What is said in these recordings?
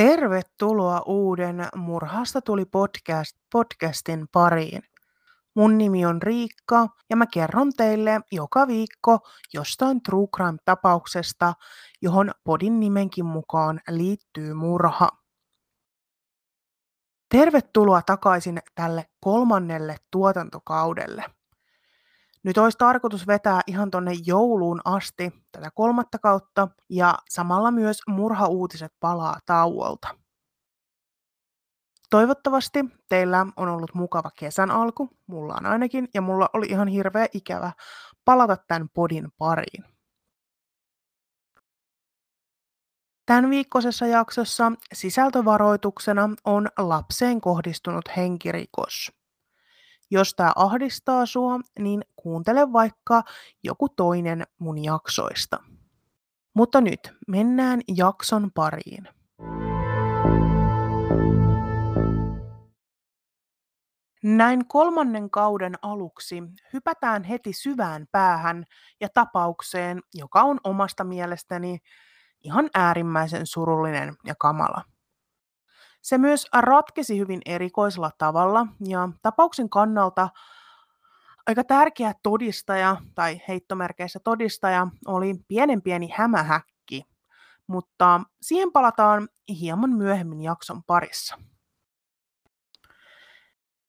Tervetuloa uuden Murhasta tuli podcast, podcastin pariin. Mun nimi on Riikka ja mä kerron teille joka viikko jostain True Crime-tapauksesta, johon podin nimenkin mukaan liittyy murha. Tervetuloa takaisin tälle kolmannelle tuotantokaudelle. Nyt olisi tarkoitus vetää ihan tonne jouluun asti tätä kolmatta kautta ja samalla myös murhauutiset palaa tauolta. Toivottavasti teillä on ollut mukava kesän alku, mulla on ainakin, ja mulla oli ihan hirveä ikävä palata tämän podin pariin. Tämän viikkoisessa jaksossa sisältövaroituksena on lapseen kohdistunut henkirikos. Jos tämä ahdistaa sua, niin kuuntele vaikka joku toinen mun jaksoista. Mutta nyt mennään jakson pariin. Näin kolmannen kauden aluksi hypätään heti syvään päähän ja tapaukseen, joka on omasta mielestäni ihan äärimmäisen surullinen ja kamala. Se myös ratkesi hyvin erikoisella tavalla ja tapauksen kannalta aika tärkeä todistaja tai heittomerkeissä todistaja oli pienen pieni hämähäkki, mutta siihen palataan hieman myöhemmin jakson parissa.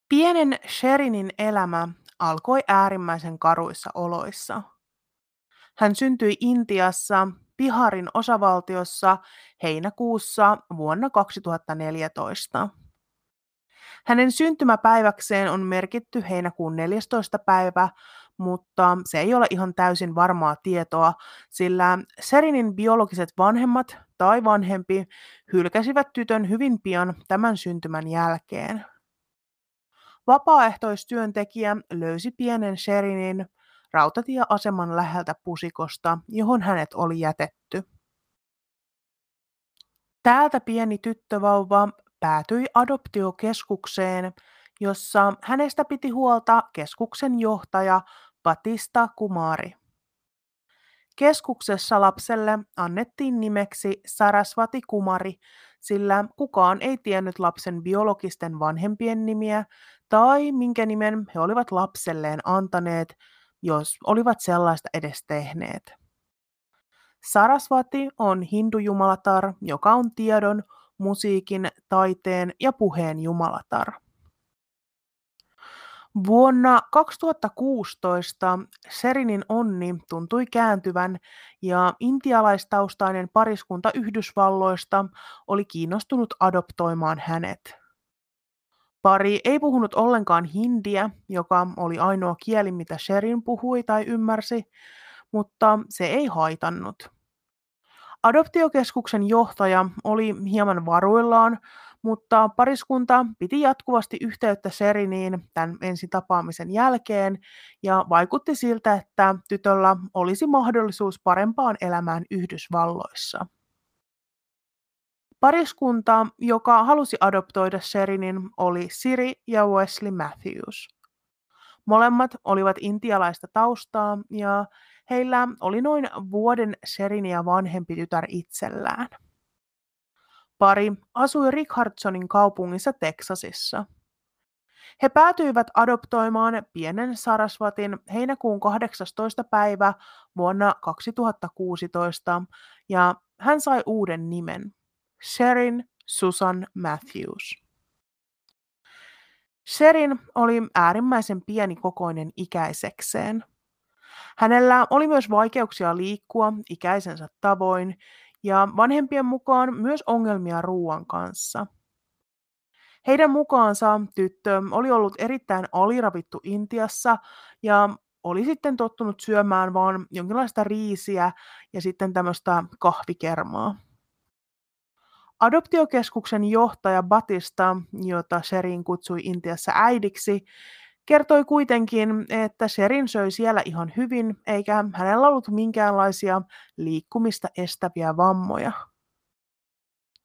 Pienen Sherinin elämä alkoi äärimmäisen karuissa oloissa. Hän syntyi Intiassa Biharin osavaltiossa heinäkuussa vuonna 2014. Hänen syntymäpäiväkseen on merkitty heinäkuun 14. päivä, mutta se ei ole ihan täysin varmaa tietoa, sillä Serinin biologiset vanhemmat tai vanhempi hylkäsivät tytön hyvin pian tämän syntymän jälkeen. Vapaaehtoistyöntekijä löysi pienen Sherinin rautatieaseman läheltä pusikosta, johon hänet oli jätetty. Täältä pieni tyttövauva päätyi adoptiokeskukseen, jossa hänestä piti huolta keskuksen johtaja Batista Kumari. Keskuksessa lapselle annettiin nimeksi Sarasvati Kumari, sillä kukaan ei tiennyt lapsen biologisten vanhempien nimiä tai minkä nimen he olivat lapselleen antaneet, jos olivat sellaista edes tehneet. Sarasvati on hindujumalatar, joka on tiedon, musiikin, taiteen ja puheen jumalatar. Vuonna 2016 Serinin onni tuntui kääntyvän ja intialaistaustainen pariskunta Yhdysvalloista oli kiinnostunut adoptoimaan hänet. Pari ei puhunut ollenkaan hindiä, joka oli ainoa kieli, mitä Sherin puhui tai ymmärsi, mutta se ei haitannut. Adoptiokeskuksen johtaja oli hieman varuillaan, mutta pariskunta piti jatkuvasti yhteyttä Seriniin tämän ensitapaamisen jälkeen ja vaikutti siltä, että tytöllä olisi mahdollisuus parempaan elämään Yhdysvalloissa. Pariskunta, joka halusi adoptoida Sherinin, oli Siri ja Wesley Matthews. Molemmat olivat intialaista taustaa ja heillä oli noin vuoden Sherinia vanhempi tytär itsellään. Pari asui Richardsonin kaupungissa Teksasissa. He päätyivät adoptoimaan pienen Sarasvatin heinäkuun 18. päivä vuonna 2016 ja hän sai uuden nimen. Sherin Susan Matthews. Sherin oli äärimmäisen pienikokoinen ikäisekseen. Hänellä oli myös vaikeuksia liikkua ikäisensä tavoin ja vanhempien mukaan myös ongelmia ruoan kanssa. Heidän mukaansa tyttö oli ollut erittäin aliravittu Intiassa ja oli sitten tottunut syömään vain jonkinlaista riisiä ja sitten tämmöistä kahvikermaa. Adoptiokeskuksen johtaja Batista, jota Sherin kutsui Intiassa äidiksi, kertoi kuitenkin, että Sherin söi siellä ihan hyvin, eikä hänellä ollut minkäänlaisia liikkumista estäviä vammoja.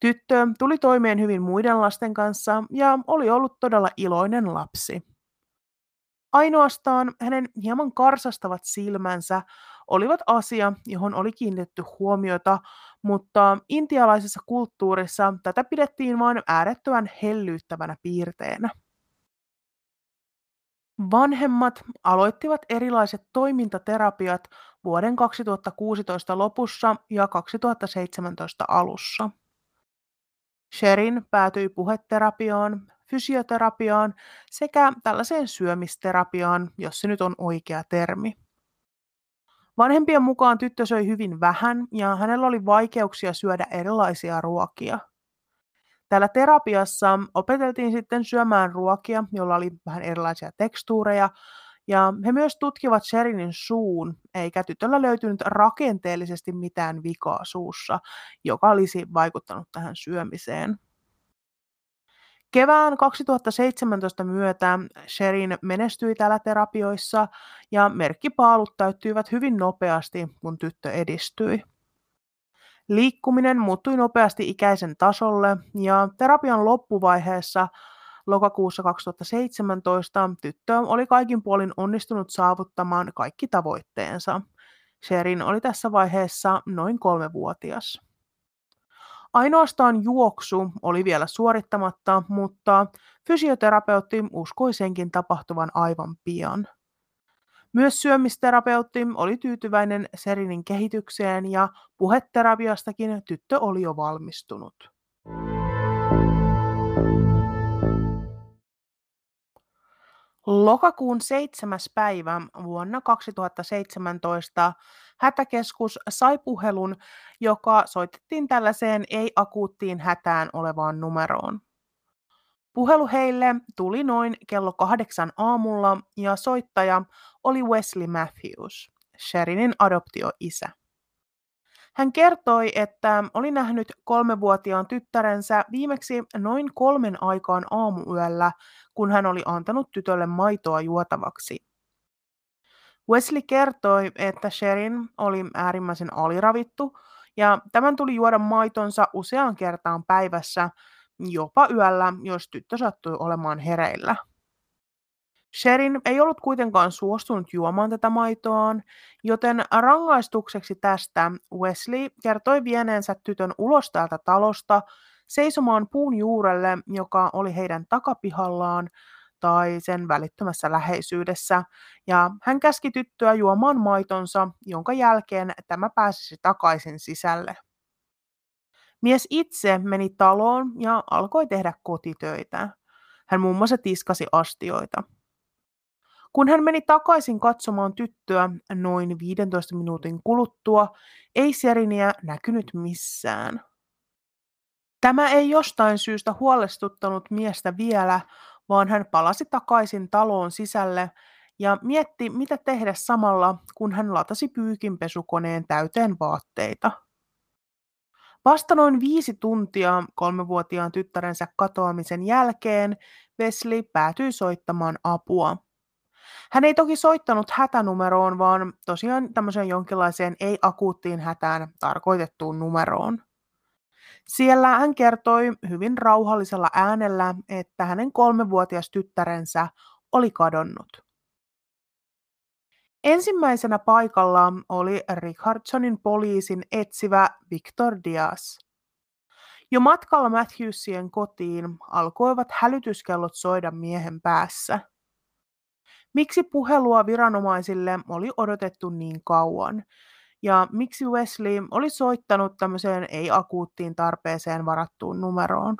Tyttö tuli toimeen hyvin muiden lasten kanssa ja oli ollut todella iloinen lapsi. Ainoastaan hänen hieman karsastavat silmänsä olivat asia, johon oli kiinnitetty huomiota, mutta intialaisessa kulttuurissa tätä pidettiin vain äärettömän hellyyttävänä piirteenä. Vanhemmat aloittivat erilaiset toimintaterapiat vuoden 2016 lopussa ja 2017 alussa. Sherin päätyi puheterapiaan, fysioterapiaan sekä tällaiseen syömisterapiaan, jos se nyt on oikea termi. Vanhempien mukaan tyttö söi hyvin vähän ja hänellä oli vaikeuksia syödä erilaisia ruokia. Täällä terapiassa opeteltiin sitten syömään ruokia, joilla oli vähän erilaisia tekstuureja, ja he myös tutkivat Sherinin suun, eikä tytöllä löytynyt rakenteellisesti mitään vikaa suussa, joka olisi vaikuttanut tähän syömiseen. Kevään 2017 myötä Sherin menestyi täällä terapioissa ja merkkipaalut täyttyivät hyvin nopeasti, kun tyttö edistyi. Liikkuminen muuttui nopeasti ikäisen tasolle ja terapian loppuvaiheessa lokakuussa 2017 tyttö oli kaikin puolin onnistunut saavuttamaan kaikki tavoitteensa. Sherin oli tässä vaiheessa noin kolmevuotias. Ainoastaan juoksu oli vielä suorittamatta, mutta fysioterapeutti uskoi senkin tapahtuvan aivan pian. Myös syömisterapeutti oli tyytyväinen Serinin kehitykseen ja puheterapiastakin tyttö oli jo valmistunut. Lokakuun 7. päivä vuonna 2017 hätäkeskus sai puhelun, joka soitettiin tällaiseen ei-akuuttiin hätään olevaan numeroon. Puhelu heille tuli noin kello kahdeksan aamulla ja soittaja oli Wesley Matthews, Sherinin adoptioisä. Hän kertoi, että oli nähnyt kolmevuotiaan tyttärensä viimeksi noin kolmen aikaan aamuyöllä, kun hän oli antanut tytölle maitoa juotavaksi. Wesley kertoi, että Sherin oli äärimmäisen aliravittu ja tämän tuli juoda maitonsa useaan kertaan päivässä, jopa yöllä, jos tyttö sattui olemaan hereillä. Sherin ei ollut kuitenkaan suostunut juomaan tätä maitoaan, joten rangaistukseksi tästä Wesley kertoi vieneensä tytön ulos täältä talosta seisomaan puun juurelle, joka oli heidän takapihallaan tai sen välittömässä läheisyydessä, ja hän käski tyttöä juomaan maitonsa, jonka jälkeen tämä pääsisi takaisin sisälle. Mies itse meni taloon ja alkoi tehdä kotitöitä. Hän muun muassa tiskasi astioita. Kun hän meni takaisin katsomaan tyttöä noin 15 minuutin kuluttua, ei Seriniä näkynyt missään. Tämä ei jostain syystä huolestuttanut miestä vielä, vaan hän palasi takaisin taloon sisälle ja mietti, mitä tehdä samalla, kun hän latasi pyykinpesukoneen täyteen vaatteita. Vasta noin viisi tuntia kolmevuotiaan tyttärensä katoamisen jälkeen Wesley päätyi soittamaan apua. Hän ei toki soittanut hätänumeroon, vaan tosiaan tämmöiseen jonkinlaiseen ei-akuuttiin hätään tarkoitettuun numeroon. Siellä hän kertoi hyvin rauhallisella äänellä, että hänen kolmevuotias tyttärensä oli kadonnut. Ensimmäisenä paikalla oli Richardsonin poliisin etsivä Victor Diaz. Jo matkalla Matthewsien kotiin alkoivat hälytyskellot soida miehen päässä. Miksi puhelua viranomaisille oli odotettu niin kauan? Ja miksi Wesley oli soittanut tämmöiseen ei-akuuttiin tarpeeseen varattuun numeroon?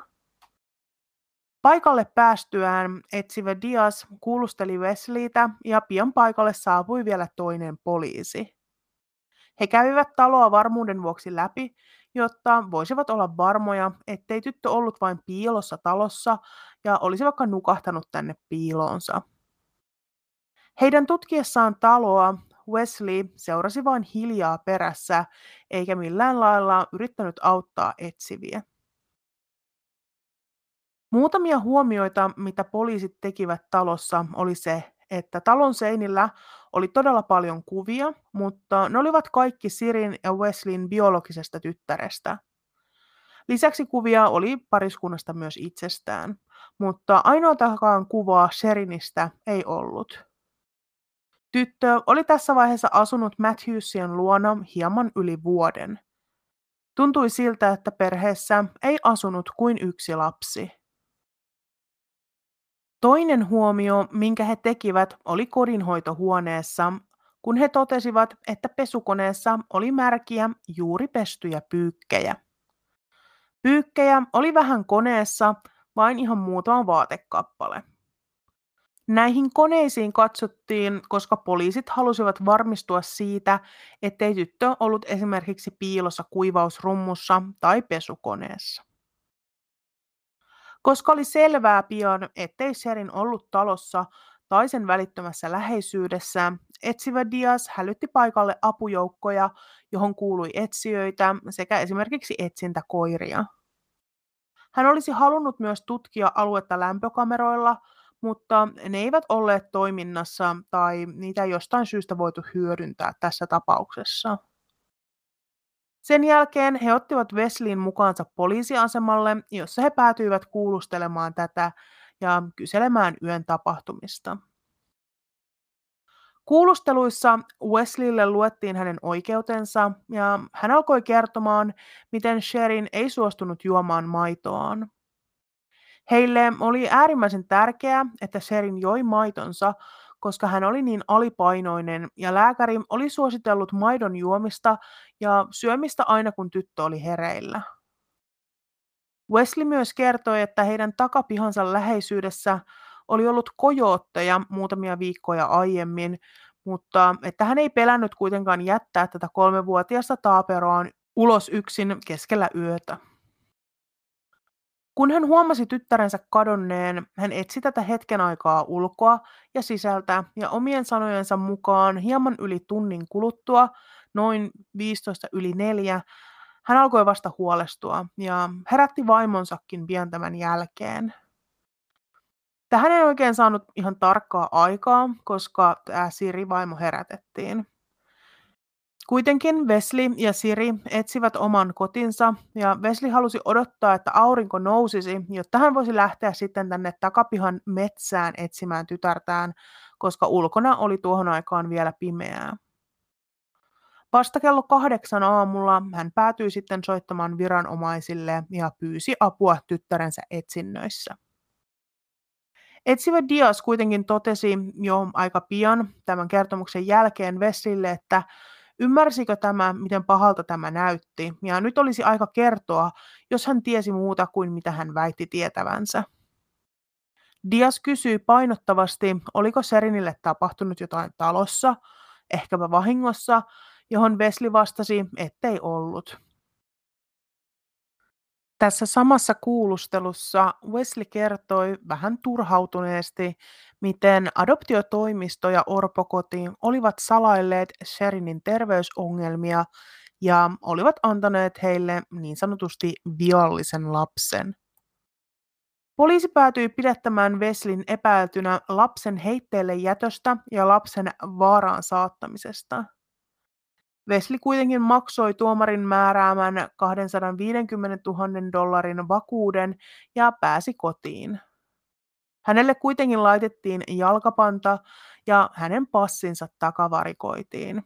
Paikalle päästyään etsivä Diaz kuulusteli Wesleytä ja pian paikalle saapui vielä toinen poliisi. He kävivät taloa varmuuden vuoksi läpi, jotta voisivat olla varmoja, ettei tyttö ollut vain piilossa talossa ja olisi vaikka nukahtanut tänne piiloonsa. Heidän tutkiessaan taloa Wesley seurasi vain hiljaa perässä, eikä millään lailla yrittänyt auttaa etsiviä. Muutamia huomioita, mitä poliisit tekivät talossa, oli se, että talon seinillä oli todella paljon kuvia, mutta ne olivat kaikki Sirin ja Wesleyn biologisesta tyttärestä. Lisäksi kuvia oli pariskunnasta myös itsestään, mutta ainoatakaan kuvaa Sherinistä ei ollut. Tyttö oli tässä vaiheessa asunut Matthewsien luona hieman yli vuoden. Tuntui siltä, että perheessä ei asunut kuin yksi lapsi. Toinen huomio, minkä he tekivät, oli kodinhoitohuoneessa, kun he totesivat, että pesukoneessa oli märkiä juuri pestyjä pyykkejä. Pyykkejä oli vähän koneessa, vain ihan muutama vaatekappale. Näihin koneisiin katsottiin, koska poliisit halusivat varmistua siitä, ettei tyttö ollut esimerkiksi piilossa kuivausrummussa tai pesukoneessa. Koska oli selvää pian, ettei Sherin ollut talossa tai sen välittömässä läheisyydessä, etsivä Dias hälytti paikalle apujoukkoja, johon kuului etsijöitä sekä esimerkiksi etsintäkoiria. Hän olisi halunnut myös tutkia aluetta lämpökameroilla, mutta ne eivät olleet toiminnassa tai niitä ei jostain syystä voitu hyödyntää tässä tapauksessa. Sen jälkeen he ottivat Wesleyin mukaansa poliisiasemalle, jossa he päätyivät kuulustelemaan tätä ja kyselemään yön tapahtumista. Kuulusteluissa Wesleylle luettiin hänen oikeutensa ja hän alkoi kertomaan, miten Sherin ei suostunut juomaan maitoaan. Heille oli äärimmäisen tärkeää, että Sherin joi maitonsa, koska hän oli niin alipainoinen ja lääkäri oli suositellut maidon juomista ja syömistä aina kun tyttö oli hereillä. Wesley myös kertoi, että heidän takapihansa läheisyydessä oli ollut kojootteja muutamia viikkoja aiemmin, mutta että hän ei pelännyt kuitenkaan jättää tätä kolmevuotiasta taaperoaan ulos yksin keskellä yötä. Kun hän huomasi tyttärensä kadonneen, hän etsi tätä hetken aikaa ulkoa ja sisältä ja omien sanojensa mukaan hieman yli tunnin kuluttua, noin 15 yli neljä, hän alkoi vasta huolestua ja herätti vaimonsakin pian tämän jälkeen. Tähän ei oikein saanut ihan tarkkaa aikaa, koska tämä Siri-vaimo herätettiin. Kuitenkin Wesley ja Siri etsivät oman kotinsa ja Wesley halusi odottaa, että aurinko nousisi, jotta hän voisi lähteä sitten tänne takapihan metsään etsimään tytärtään, koska ulkona oli tuohon aikaan vielä pimeää. Vasta kello kahdeksan aamulla hän päätyi sitten soittamaan viranomaisille ja pyysi apua tyttärensä etsinnöissä. Etsivä Dias kuitenkin totesi jo aika pian tämän kertomuksen jälkeen Vessille, että ymmärsikö tämä, miten pahalta tämä näytti, ja nyt olisi aika kertoa, jos hän tiesi muuta kuin mitä hän väitti tietävänsä. Dias kysyi painottavasti, oliko Serinille tapahtunut jotain talossa, ehkäpä vahingossa, johon Wesley vastasi, ettei ollut. Tässä samassa kuulustelussa Wesley kertoi vähän turhautuneesti, miten adoptiotoimisto ja orpokoti olivat salailleet Sherinin terveysongelmia ja olivat antaneet heille niin sanotusti viallisen lapsen. Poliisi päätyi pidättämään Weslin epäiltynä lapsen heitteelle jätöstä ja lapsen vaaraan saattamisesta. Wesley kuitenkin maksoi tuomarin määräämän 250 000 dollarin vakuuden ja pääsi kotiin. Hänelle kuitenkin laitettiin jalkapanta ja hänen passinsa takavarikoitiin.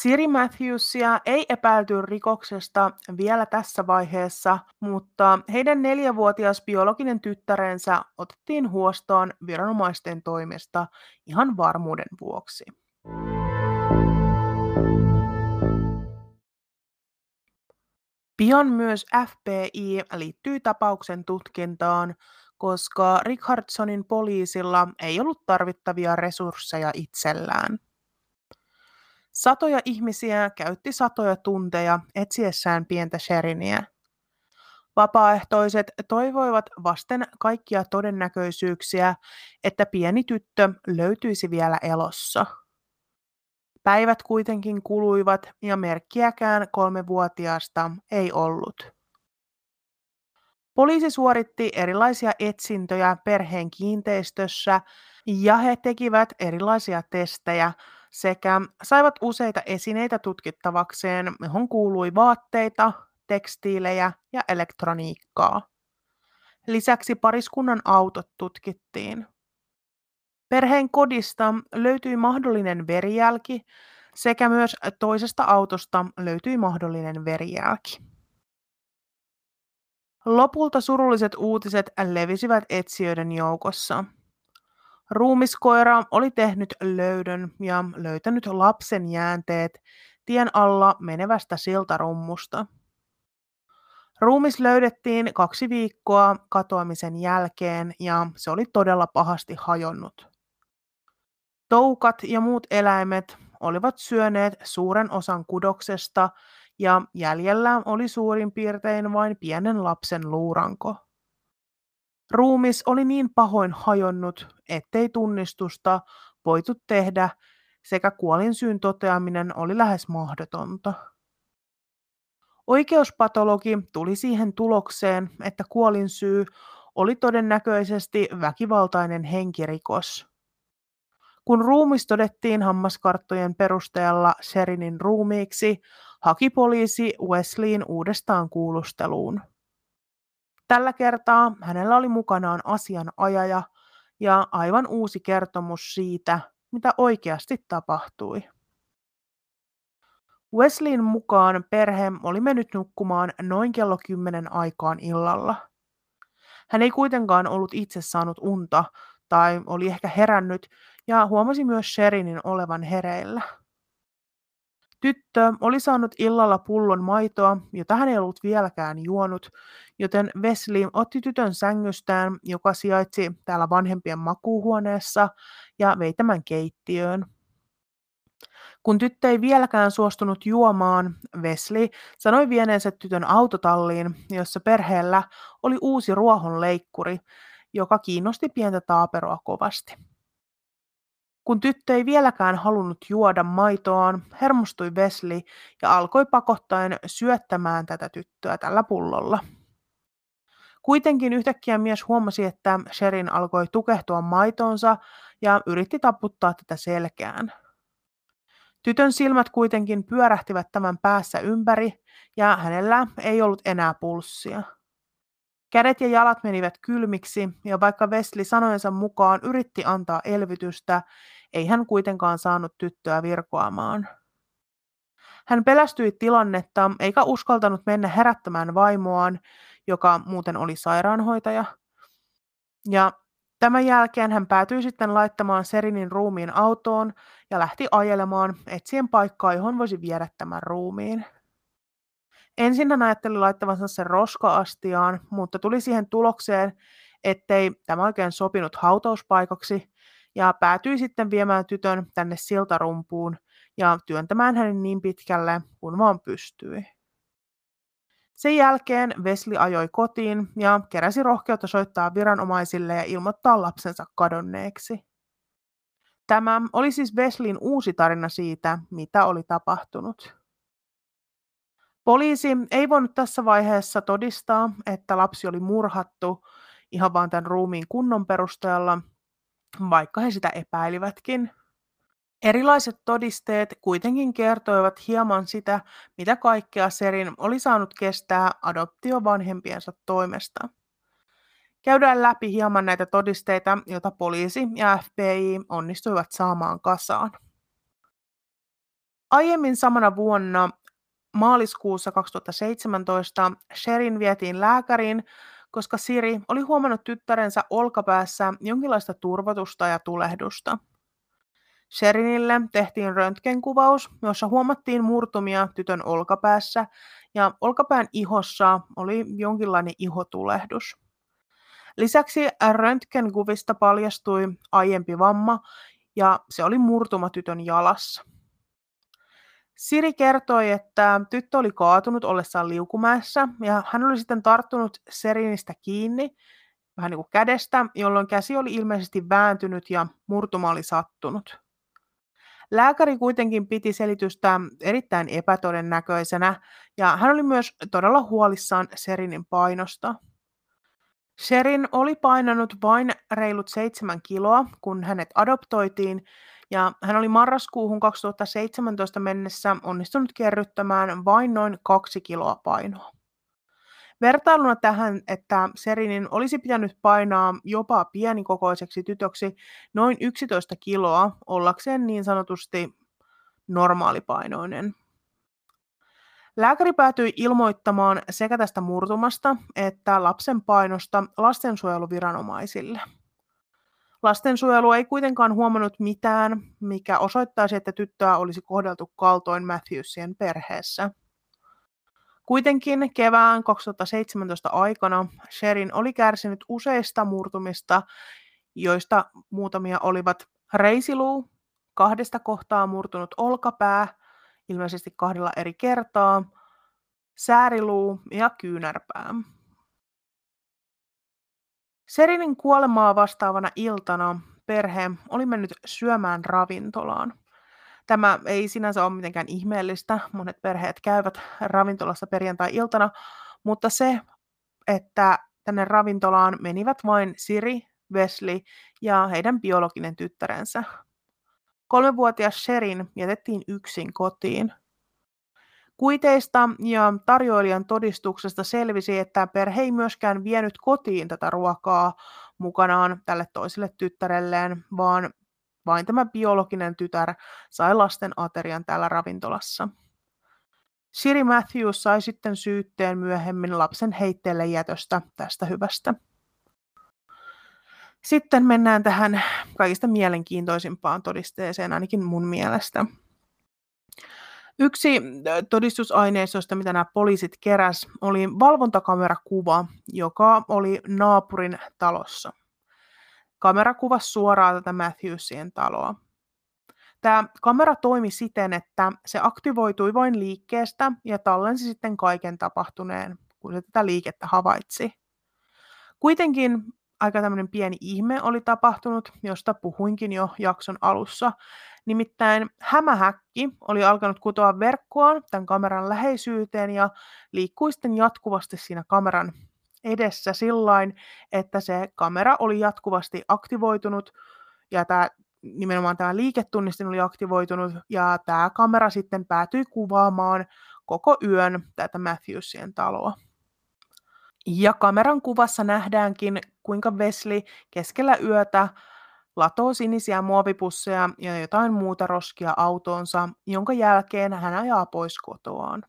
Siri Matthewsia ei epäilty rikoksesta vielä tässä vaiheessa, mutta heidän neljävuotias biologinen tyttärensä otettiin huostoon viranomaisten toimesta ihan varmuuden vuoksi. Pian myös FBI liittyi tapauksen tutkintaan, koska Richardsonin poliisilla ei ollut tarvittavia resursseja itsellään. Satoja ihmisiä käytti satoja tunteja etsiessään pientä Sheriniä. Vapaaehtoiset toivoivat vasten kaikkia todennäköisyyksiä, että pieni tyttö löytyisi vielä elossa. Päivät kuitenkin kuluivat ja merkkiäkään kolmevuotiaasta ei ollut. Poliisi suoritti erilaisia etsintöjä perheen kiinteistössä ja he tekivät erilaisia testejä sekä saivat useita esineitä tutkittavakseen, johon kuului vaatteita, tekstiilejä ja elektroniikkaa. Lisäksi pariskunnan autot tutkittiin. Perheen kodista löytyi mahdollinen verijälki sekä myös toisesta autosta löytyi mahdollinen verijälki. Lopulta surulliset uutiset levisivät etsijöiden joukossa. Ruumiskoira oli tehnyt löydön ja löytänyt lapsen jäänteet tien alla menevästä siltarummusta. Ruumis löydettiin kaksi viikkoa katoamisen jälkeen ja se oli todella pahasti hajonnut. Toukat ja muut eläimet olivat syöneet suuren osan kudoksesta ja jäljellä oli suurin piirtein vain pienen lapsen luuranko. Ruumis oli niin pahoin hajonnut, ettei tunnistusta voitu tehdä sekä kuolinsyyn toteaminen oli lähes mahdotonta. Oikeuspatologi tuli siihen tulokseen, että kuolinsyy oli todennäköisesti väkivaltainen henkirikos. Kun ruumis todettiin hammaskarttojen perusteella Sherinin ruumiiksi, haki poliisi Wesleyin uudestaan kuulusteluun. Tällä kertaa hänellä oli mukanaan asianajaja ja aivan uusi kertomus siitä, mitä oikeasti tapahtui. Wesleyin mukaan perhe oli mennyt nukkumaan noin kello kymmenen aikaan illalla. Hän ei kuitenkaan ollut itse saanut unta tai oli ehkä herännyt ja huomasi myös Sherinin olevan hereillä. Tyttö oli saanut illalla pullon maitoa, jota hän ei ollut vieläkään juonut, joten Wesley otti tytön sängystään, joka sijaitsi täällä vanhempien makuuhuoneessa, ja vei tämän keittiöön. Kun tyttö ei vieläkään suostunut juomaan, Wesley sanoi vieneensä tytön autotalliin, jossa perheellä oli uusi ruohonleikkuri, joka kiinnosti pientä taaperoa kovasti. Kun tyttö ei vieläkään halunnut juoda maitoaan, hermostui Wesley ja alkoi pakottaen syöttämään tätä tyttöä tällä pullolla. Kuitenkin yhtäkkiä mies huomasi, että Sherin alkoi tukehtua maitoonsa ja yritti taputtaa tätä selkään. Tytön silmät kuitenkin pyörähtivät tämän päässä ympäri ja hänellä ei ollut enää pulssia. Kädet ja jalat menivät kylmiksi, ja vaikka Wesley sanojensa mukaan yritti antaa elvytystä, ei hän kuitenkaan saanut tyttöä virkoamaan. Hän pelästyi tilannetta eikä uskaltanut mennä herättämään vaimoaan, joka muuten oli sairaanhoitaja. Ja tämän jälkeen hän päätyi sitten laittamaan Serinin ruumiin autoon ja lähti ajelemaan etsien paikkaa, johon voisi viedä tämän ruumiin. Ensin hän ajatteli laittavansa sen roska-astiaan, mutta tuli siihen tulokseen, ettei tämä oikein sopinut hautauspaikaksi, ja päätyi sitten viemään tytön tänne siltarumpuun ja työntämään hänen niin pitkälle kuin vaan pystyi. Sen jälkeen Wesley ajoi kotiin ja keräsi rohkeutta soittaa viranomaisille ja ilmoittaa lapsensa kadonneeksi. Tämä oli siis Wesleyin uusi tarina siitä, mitä oli tapahtunut. Poliisi ei voinut tässä vaiheessa todistaa, että lapsi oli murhattu ihan vain tämän ruumiin kunnon perusteella, vaikka he sitä epäilivätkin. Erilaiset todisteet kuitenkin kertoivat hieman sitä, mitä kaikkea Serin oli saanut kestää adoptiovanhempiensa toimesta. Käydään läpi hieman näitä todisteita, joita poliisi ja FBI onnistuivat saamaan kasaan. Aiemmin samana vuonna maaliskuussa 2017 Sherin vietiin lääkäriin, koska Siri oli huomannut tyttärensä olkapäässä jonkinlaista turvotusta ja tulehdusta. Sherinille tehtiin röntgenkuvaus, jossa huomattiin murtumia tytön olkapäässä ja olkapään ihossa oli jonkinlainen ihotulehdus. Lisäksi röntgenkuvista paljastui aiempi vamma ja se oli murtuma tytön jalassa. Siri kertoi, että tyttö oli kaatunut ollessaan liukumäessä ja hän oli sitten tarttunut Serinistä kiinni vähän niin kuin kädestä, jolloin käsi oli ilmeisesti vääntynyt ja murtuma oli sattunut. Lääkäri kuitenkin piti selitystä erittäin epätodennäköisenä ja hän oli myös todella huolissaan Serinin painosta. Sherin oli painanut vain reilut seitsemän kiloa, kun hänet adoptoitiin, ja hän oli marraskuuhun 2017 mennessä onnistunut kerryttämään vain noin kaksi kiloa painoa. Vertailuna tähän, että Serinin olisi pitänyt painaa jopa pienikokoiseksi tytöksi noin 11 kiloa ollakseen niin sanotusti normaalipainoinen. Lääkäri päätyi ilmoittamaan sekä tästä murtumasta että lapsen painosta lastensuojeluviranomaisille. Lastensuojelu ei kuitenkaan huomannut mitään, mikä osoittaisi, että tyttöä olisi kohdeltu kaltoin Matthewsien perheessä. Kuitenkin kevään 2017 aikana Sherin oli kärsinyt useista murtumista, joista muutamia olivat reisiluu, kahdesta kohtaa murtunut olkapää, ilmeisesti kahdella eri kertaa, sääriluu ja kyynärpää. Serinin kuolemaa vastaavana iltana perhe oli mennyt syömään ravintolaan. Tämä ei sinänsä ole mitenkään ihmeellistä, monet perheet käyvät ravintolassa perjantai-iltana, mutta se, että tänne ravintolaan menivät vain Siri, Wesley ja heidän biologinen tyttärensä. Kolmevuotias Sherin jätettiin yksin kotiin. Kuiteista ja tarjoilijan todistuksesta selvisi, että perhe ei myöskään vienyt kotiin tätä ruokaa mukanaan tälle toiselle tyttärelleen, vaan vain tämä biologinen tytär sai lasten aterian täällä ravintolassa. Siri Matthews sai sitten syytteen myöhemmin lapsen heitteelle jätöstä tästä hyvästä. Sitten mennään tähän kaikista mielenkiintoisimpaan todisteeseen, ainakin mun mielestä. Yksi todistusaineistosta, mitä nämä poliisit keräs, oli valvontakamerakuva, joka oli naapurin talossa. Kamera kuvasi suoraan tätä Matthewsien taloa. Tämä kamera toimi siten, että se aktivoitui vain liikkeestä ja tallensi sitten kaiken tapahtuneen, kun se tätä liikettä havaitsi. Kuitenkin aika tämmöinen pieni ihme oli tapahtunut, josta puhuinkin jo jakson alussa. Nimittäin hämähäkki oli alkanut kutoa verkkoaan tämän kameran läheisyyteen ja liikkui sitten jatkuvasti siinä kameran edessä sillain, että se kamera oli jatkuvasti aktivoitunut ja tämä, nimenomaan tämä liiketunnistin oli aktivoitunut ja tämä kamera sitten päätyi kuvaamaan koko yön tätä Matthewsien taloa. Ja kameran kuvassa nähdäänkin, kuinka Wesley keskellä yötä latoo sinisiä muovipusseja ja jotain muuta roskia autoonsa, jonka jälkeen hän ajaa pois kotoaan.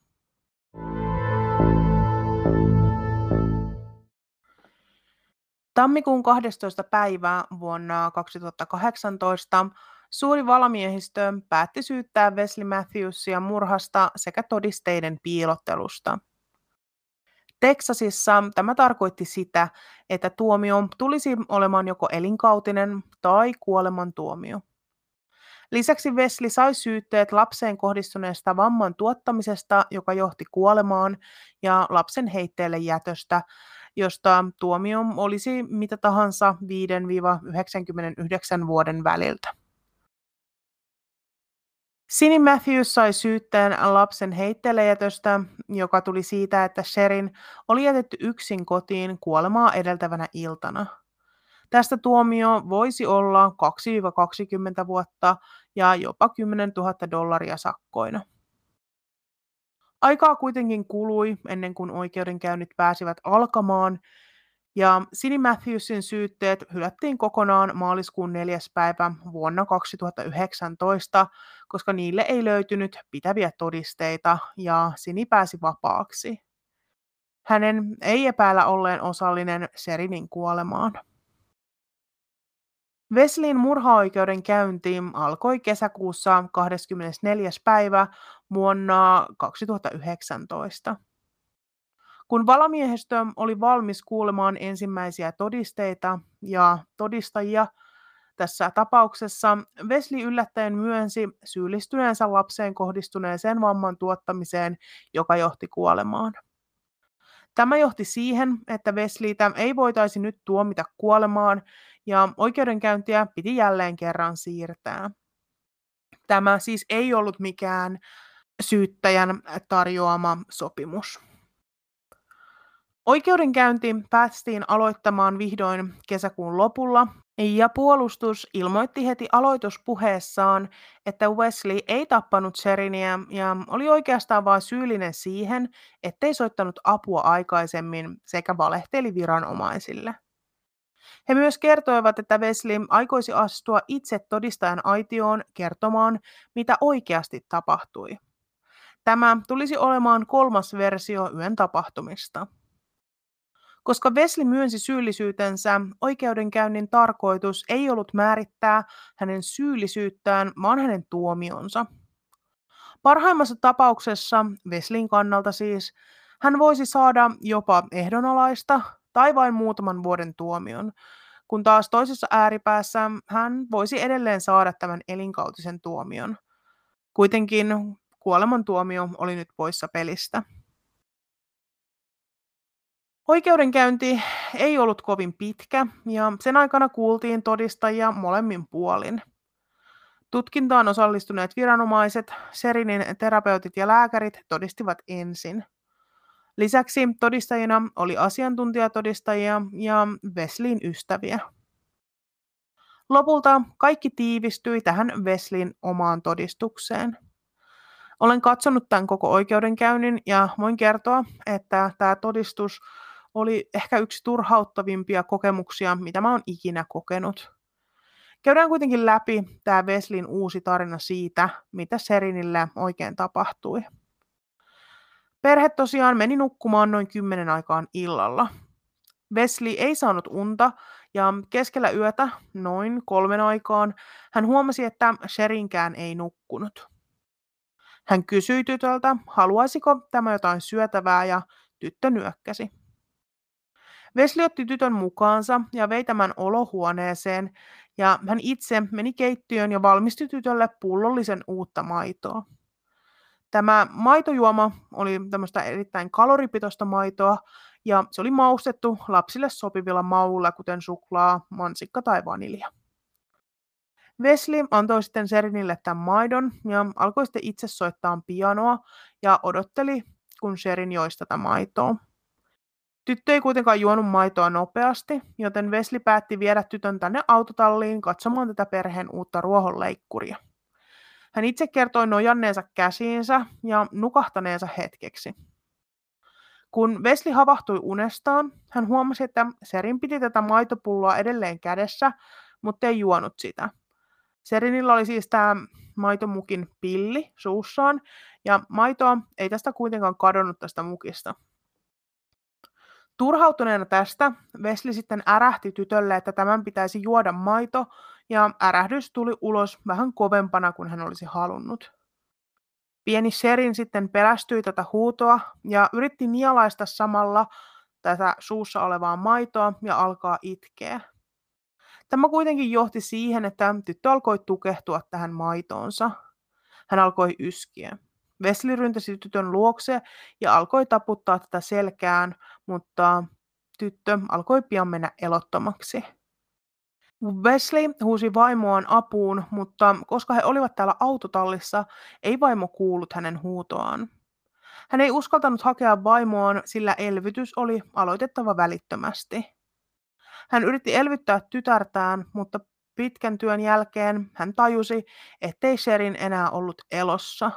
Tammikuun 12. päivää vuonna 2018 suuri valamiehistö päätti syyttää Wesley Matthewsia murhasta sekä todisteiden piilottelusta. Teksasissa tämä tarkoitti sitä, että tuomio tulisi olemaan joko elinkautinen tai kuolemantuomio. Lisäksi Wesley sai syytteet lapseen kohdistuneesta vamman tuottamisesta, joka johti kuolemaan, ja lapsen heitteelle jätöstä, josta tuomio olisi mitä tahansa 5-99 vuoden väliltä. Sini Matthews sai syytteen lapsen heitteillejätöstä, joka tuli siitä, että Sherin oli jätetty yksin kotiin kuolemaa edeltävänä iltana. Tästä tuomio voisi olla 2-20 vuotta ja jopa 10 000 dollaria sakkoina. Aikaa kuitenkin kului ennen kuin oikeudenkäynnit pääsivät alkamaan, ja Sini Matthewsin syytteet hylättiin kokonaan maaliskuun 4. päivä vuonna 2019, koska niille ei löytynyt pitäviä todisteita ja Sini pääsi vapaaksi. Hänen ei epäillä olleen osallinen Serinin kuolemaan. Weslin murhaoikeuden käynti alkoi kesäkuussa 24. päivä vuonna 2019. Kun valamiehistö oli valmis kuulemaan ensimmäisiä todisteita ja todistajia tässä tapauksessa, Wesley yllättäen myönsi syyllistyneensä lapseen kohdistuneeseen vamman tuottamiseen, joka johti kuolemaan. Tämä johti siihen, että Wesleytä ei voitaisi nyt tuomita kuolemaan ja oikeudenkäyntiä piti jälleen kerran siirtää. Tämä siis ei ollut mikään syyttäjän tarjoama sopimus. Oikeudenkäynti päästiin aloittamaan vihdoin kesäkuun lopulla Ja puolustus ilmoitti heti aloituspuheessaan, että Wesley ei tappanut Sheriniä ja oli oikeastaan vain syyllinen siihen, ettei soittanut apua aikaisemmin sekä valehteli viranomaisille. He myös kertoivat, että Wesley aikoisi astua itse todistajan aitioon kertomaan, mitä oikeasti tapahtui. Tämä tulisi olemaan kolmas versio yön tapahtumista. Koska Wesley myönsi syyllisyytensä, oikeudenkäynnin tarkoitus ei ollut määrittää hänen syyllisyyttään, vaan hänen tuomionsa. Parhaimmassa tapauksessa, Wesleyn kannalta siis, hän voisi saada jopa ehdonalaista tai vain muutaman vuoden tuomion, kun taas toisessa ääripäässä hän voisi edelleen saada tämän elinkautisen tuomion. Kuitenkin kuolemantuomio oli nyt poissa pelistä. Oikeudenkäynti ei ollut kovin pitkä ja sen aikana kuultiin todistajia molemmin puolin. Tutkintaan osallistuneet viranomaiset, Serinin terapeutit ja lääkärit todistivat ensin. Lisäksi todistajina oli asiantuntijatodistajia ja Wesleyn ystäviä. Lopulta kaikki tiivistyi tähän Wesleyn omaan todistukseen. Olen katsonut tämän koko oikeudenkäynnin ja voin kertoa, että tämä todistus oli ehkä yksi turhauttavimpia kokemuksia, mitä mä oon ikinä kokenut. Käydään kuitenkin läpi tämä Wesleyn uusi tarina siitä, mitä Serinille oikein tapahtui. Perhe tosiaan meni nukkumaan noin kymmenen aikaan illalla. Wesley ei saanut unta ja keskellä yötä, noin kolmen aikaan, hän huomasi, että Sherinkään ei nukkunut. Hän kysyi tytöltä, haluaisiko tämä jotain syötävää ja tyttö nyökkäsi. Wesley otti tytön mukaansa ja vei tämän olohuoneeseen ja hän itse meni keittiöön ja valmisti tytölle pullollisen uutta maitoa. Tämä maitojuoma oli tämmöistä erittäin kaloripitoista maitoa ja se oli maustettu lapsille sopivilla maulla, kuten suklaa, mansikka tai vanilja. Wesley antoi sitten Serinille tämän maidon ja alkoi sitten itse soittaa pianoa ja odotteli, kun Sherin joisi tätä maitoa. Tyttö ei kuitenkaan juonut maitoa nopeasti, joten Wesley päätti viedä tytön tänne autotalliin katsomaan tätä perheen uutta ruohonleikkuria. Hän itse kertoi nojanneensa käsiinsä ja nukahtaneensa hetkeksi. Kun Wesley havahtui unestaan, hän huomasi, että Serin piti tätä maitopulloa edelleen kädessä, mutta ei juonut sitä. Serinillä oli siis tämä maitomukin pilli suussaan, ja maitoa ei tästä kuitenkaan kadonnut tästä mukista. Turhautuneena tästä Wesley sitten ärähti tytölle, että tämän pitäisi juoda maito, ja ärähdys tuli ulos vähän kovempana kuin hän olisi halunnut. Pieni Sherin sitten pelästyi tätä huutoa ja yritti nialaista samalla tätä suussa olevaa maitoa ja alkaa itkeä. Tämä kuitenkin johti siihen, että tyttö alkoi tukehtua tähän maitoonsa. Hän alkoi yskiä. Wesley ryntäsi tytön luokse ja alkoi taputtaa tätä selkään, mutta tyttö alkoi pian mennä elottomaksi. Wesley huusi vaimoaan apuun, mutta koska he olivat täällä autotallissa, ei vaimo kuullut hänen huutoaan. Hän ei uskaltanut hakea vaimoaan, sillä elvytys oli aloitettava välittömästi. Hän yritti elvyttää tytärtään, mutta pitkän työn jälkeen hän tajusi, ettei Sherin enää ollut elossa.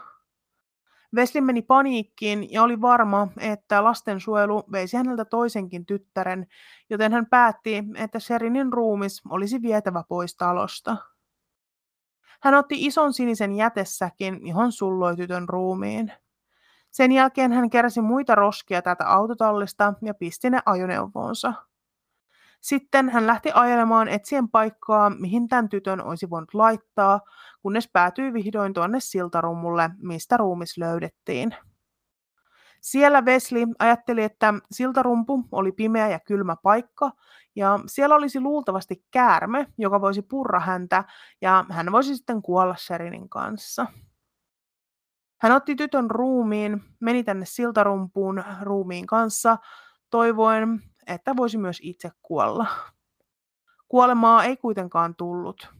Wesley meni paniikkiin ja oli varma, että lastensuojelu veisi häneltä toisenkin tyttären, joten hän päätti, että Sherinin ruumis olisi vietävä pois talosta. Hän otti ison sinisen jätessäkin, johon sulloi tytön ruumiin. Sen jälkeen hän keräsi muita roskia tätä autotallista ja pisti ne ajoneuvoonsa. Sitten hän lähti ajelemaan etsien paikkaa, mihin tämän tytön olisi voinut laittaa, kunnes päätyi vihdoin tuonne siltarummulle, mistä ruumis löydettiin. Siellä Wesley ajatteli, että siltarumpu oli pimeä ja kylmä paikka, ja siellä olisi luultavasti käärme, joka voisi purra häntä, ja hän voisi sitten kuolla Sherinin kanssa. Hän otti tytön ruumiin, meni tänne siltarumpuun ruumiin kanssa, toivoen, että voisi myös itse kuolla. Kuolemaa ei kuitenkaan tullut.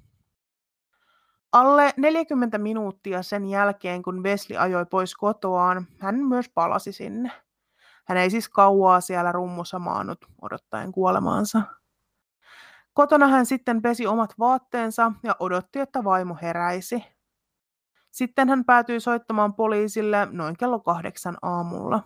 Alle 40 minuuttia sen jälkeen, kun Wesley ajoi pois kotoaan, hän myös palasi sinne. Hän ei siis kauaa siellä rummussa maannut odottaen kuolemaansa. Kotona hän sitten pesi omat vaatteensa ja odotti, että vaimo heräisi. Sitten hän päätyi soittamaan poliisille noin kello kahdeksan aamulla.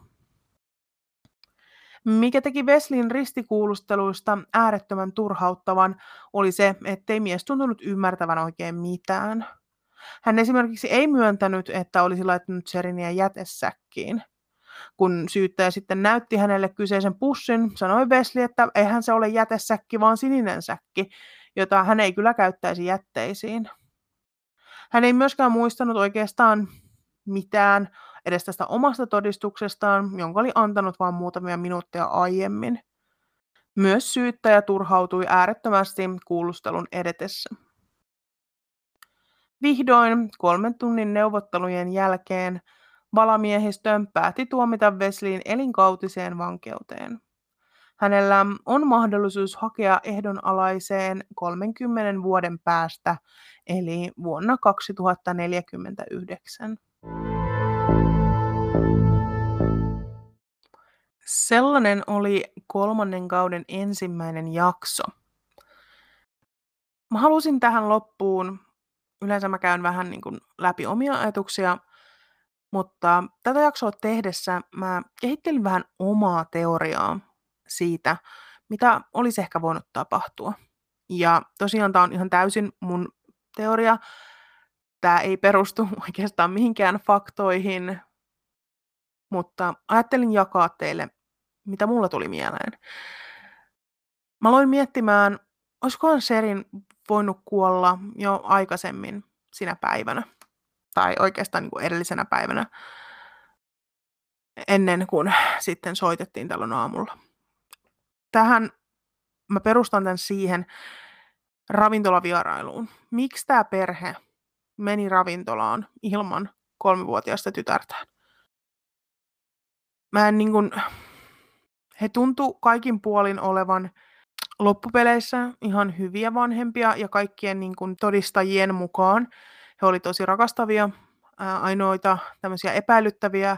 Mikä teki Veslin ristikuulusteluista äärettömän turhauttavan, oli se, ettei mies tuntunut ymmärtävän oikein mitään. Hän esimerkiksi ei myöntänyt, että olisi laittanut Serinia jätesäkkiin. Kun syyttäjä sitten näytti hänelle kyseisen pussin, sanoi Wesley, että eihän se ole jätesäkki, vaan sininen säkki, jota hän ei kyllä käyttäisi jätteisiin. Hän ei myöskään muistanut oikeastaan mitään edes tästä omasta todistuksestaan, jonka oli antanut vain muutamia minuutteja aiemmin. Myös syyttäjä turhautui äärettömästi kuulustelun edetessä. Vihdoin kolmen tunnin neuvottelujen jälkeen valamiehistö päätti tuomita Wesleyin elinkautiseen vankeuteen. Hänellä on mahdollisuus hakea ehdonalaiseen 30 vuoden päästä, eli vuonna 2049. Sellainen oli kolmannen kauden ensimmäinen jakso. Mä halusin tähän loppuun, yleensä mä käyn vähän niin kuin läpi omia ajatuksia, mutta tätä jaksoa tehdessä mä kehittelin vähän omaa teoriaa siitä, mitä olisi ehkä voinut tapahtua. Ja tosiaan tämä on ihan täysin mun teoria. Tämä ei perustu oikeastaan mihinkään faktoihin, mutta ajattelin jakaa teille, mitä mulla tuli mieleen. Mä aloin miettimään, olisikohan Serin voinut kuolla jo aikaisemmin sinä päivänä, tai oikeastaan niin kuin edellisenä päivänä, ennen kuin sitten soitettiin tällöin aamulla. Tähän mä perustan tämän siihen ravintolavierailuun. Miksi tämä perhe meni ravintolaan ilman kolmivuotiaista tytärtään? Mä en niin kuin, he tuntu kaikin puolin olevan loppupeleissä ihan hyviä vanhempia ja kaikkien niin kuin, todistajien mukaan he oli tosi rakastavia. Ää, ainoita tämmöisiä epäilyttäviä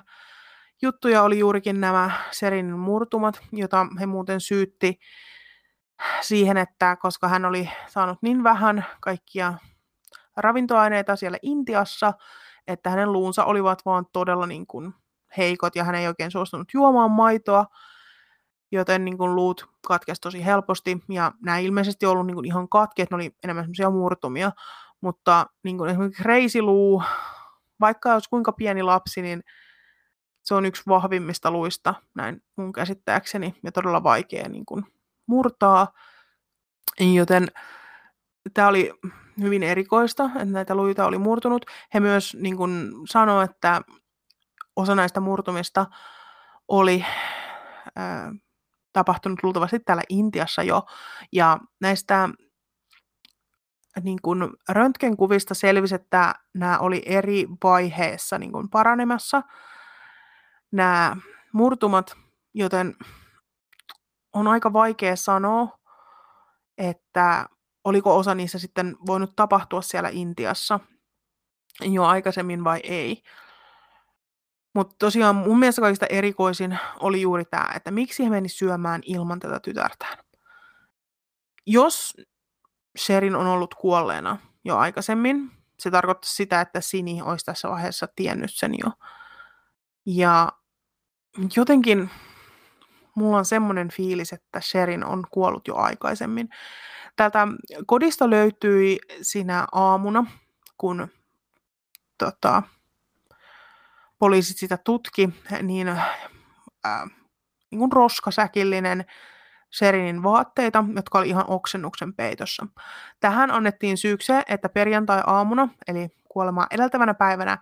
juttuja oli juurikin nämä Serinin murtumat, jota he muuten syytti siihen, että koska hän oli saanut niin vähän kaikkia ravintoaineita siellä Intiassa, että hänen luunsa olivat vaan todella niin kuin heikot ja hän ei oikein suostunut juomaan maitoa, joten niin kuin luut katkesi tosi helposti ja nämä ilmeisesti ollut niin kuin ihan katkeet, ne oli enemmän semmoisia murtumia, mutta niin kuin esimerkiksi reisiluu, vaikka olisi kuinka pieni lapsi, niin se on yksi vahvimmista luista, näin mun käsittääkseni, ja todella vaikea niin kuin, murtaa. Joten tämä oli hyvin erikoista, että näitä luita oli murtunut. He myös niin kuin, sanoivat, että osa näistä murtumista oli tapahtunut luultavasti täällä Intiassa jo, ja näistä niin kuin röntgenkuvista selvisi, että nämä oli eri vaiheessa niin kuin paranemassa, nämä murtumat, joten on aika vaikea sanoa, että oliko osa niissä sitten voinut tapahtua siellä Intiassa jo aikaisemmin vai ei. Mutta tosiaan mun mielestä kaikista erikoisin oli juuri tämä, että miksi he meni syömään ilman tätä tytärtään. Jos Sherin on ollut kuolleena jo aikaisemmin, se tarkoittaa sitä, että Sini olisi tässä vaiheessa tiennyt sen jo. Ja jotenkin mulla on semmoinen fiilis, että Sherin on kuollut jo aikaisemmin. Täältä kodista löytyi sinä aamuna, kun tota, poliisit sitä tutki, niin, äh, niin kuin roskasäkillinen Sherinin vaatteita, jotka oli ihan oksennuksen peitossa. Tähän annettiin syyksi, että perjantai-aamuna, eli kuolemaa edeltävänä päivänä,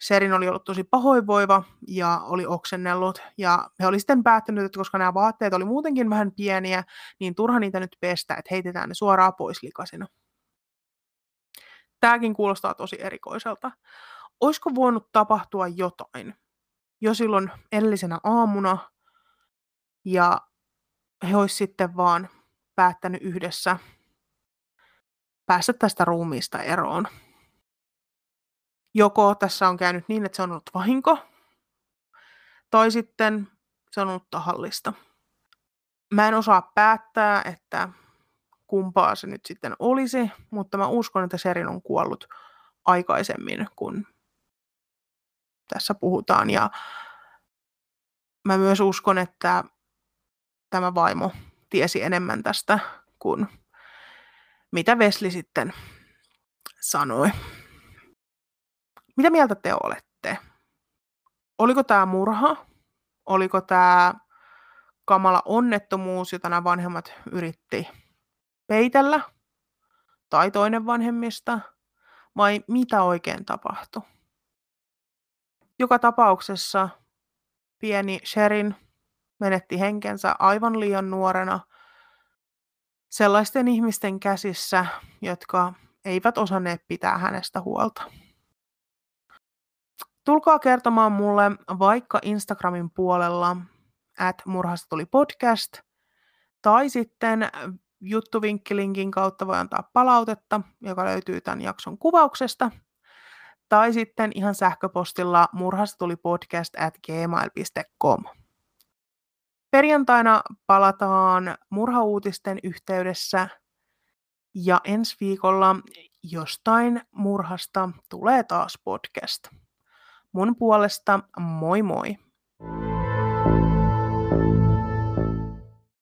Serin oli ollut tosi pahoinvoiva ja oli oksennellut. Ja he oli sitten päättänyt, että koska nämä vaatteet oli muutenkin vähän pieniä, niin turha niitä nyt pestä, että heitetään ne suoraan pois likasina. Tämäkin kuulostaa tosi erikoiselta. Olisiko voinut tapahtua jotain jo silloin edellisenä aamuna, ja he olisivat sitten vaan päättänyt yhdessä päästä tästä ruumiista eroon joko tässä on käynyt niin, että se on ollut vahinko, tai sitten se on ollut tahallista. Mä en osaa päättää, että kumpaa se nyt sitten olisi, mutta mä uskon, että Sherin on kuollut aikaisemmin, kun tässä puhutaan. Ja mä myös uskon, että tämä vaimo tiesi enemmän tästä kuin mitä Vesli sitten sanoi. Mitä mieltä te olette? Oliko tämä murha? Oliko tämä kamala onnettomuus, jota nämä vanhemmat yritti peitellä? Tai toinen vanhemmista? Vai mitä oikein tapahtui? Joka tapauksessa pieni Sherin menetti henkensä aivan liian nuorena sellaisten ihmisten käsissä, jotka eivät osanneet pitää hänestä huolta. Tulkaa kertomaan mulle vaikka Instagramin puolella, että murhasta tuli podcast, tai sitten juttuvinkkilinkin kautta voi antaa palautetta, joka löytyy tämän jakson kuvauksesta, tai sitten ihan sähköpostilla murhasta tuli podcast at gmail.com. Perjantaina palataan murhauutisten yhteydessä ja ensi viikolla jostain murhasta tulee taas podcast. Mun puolesta moi moi!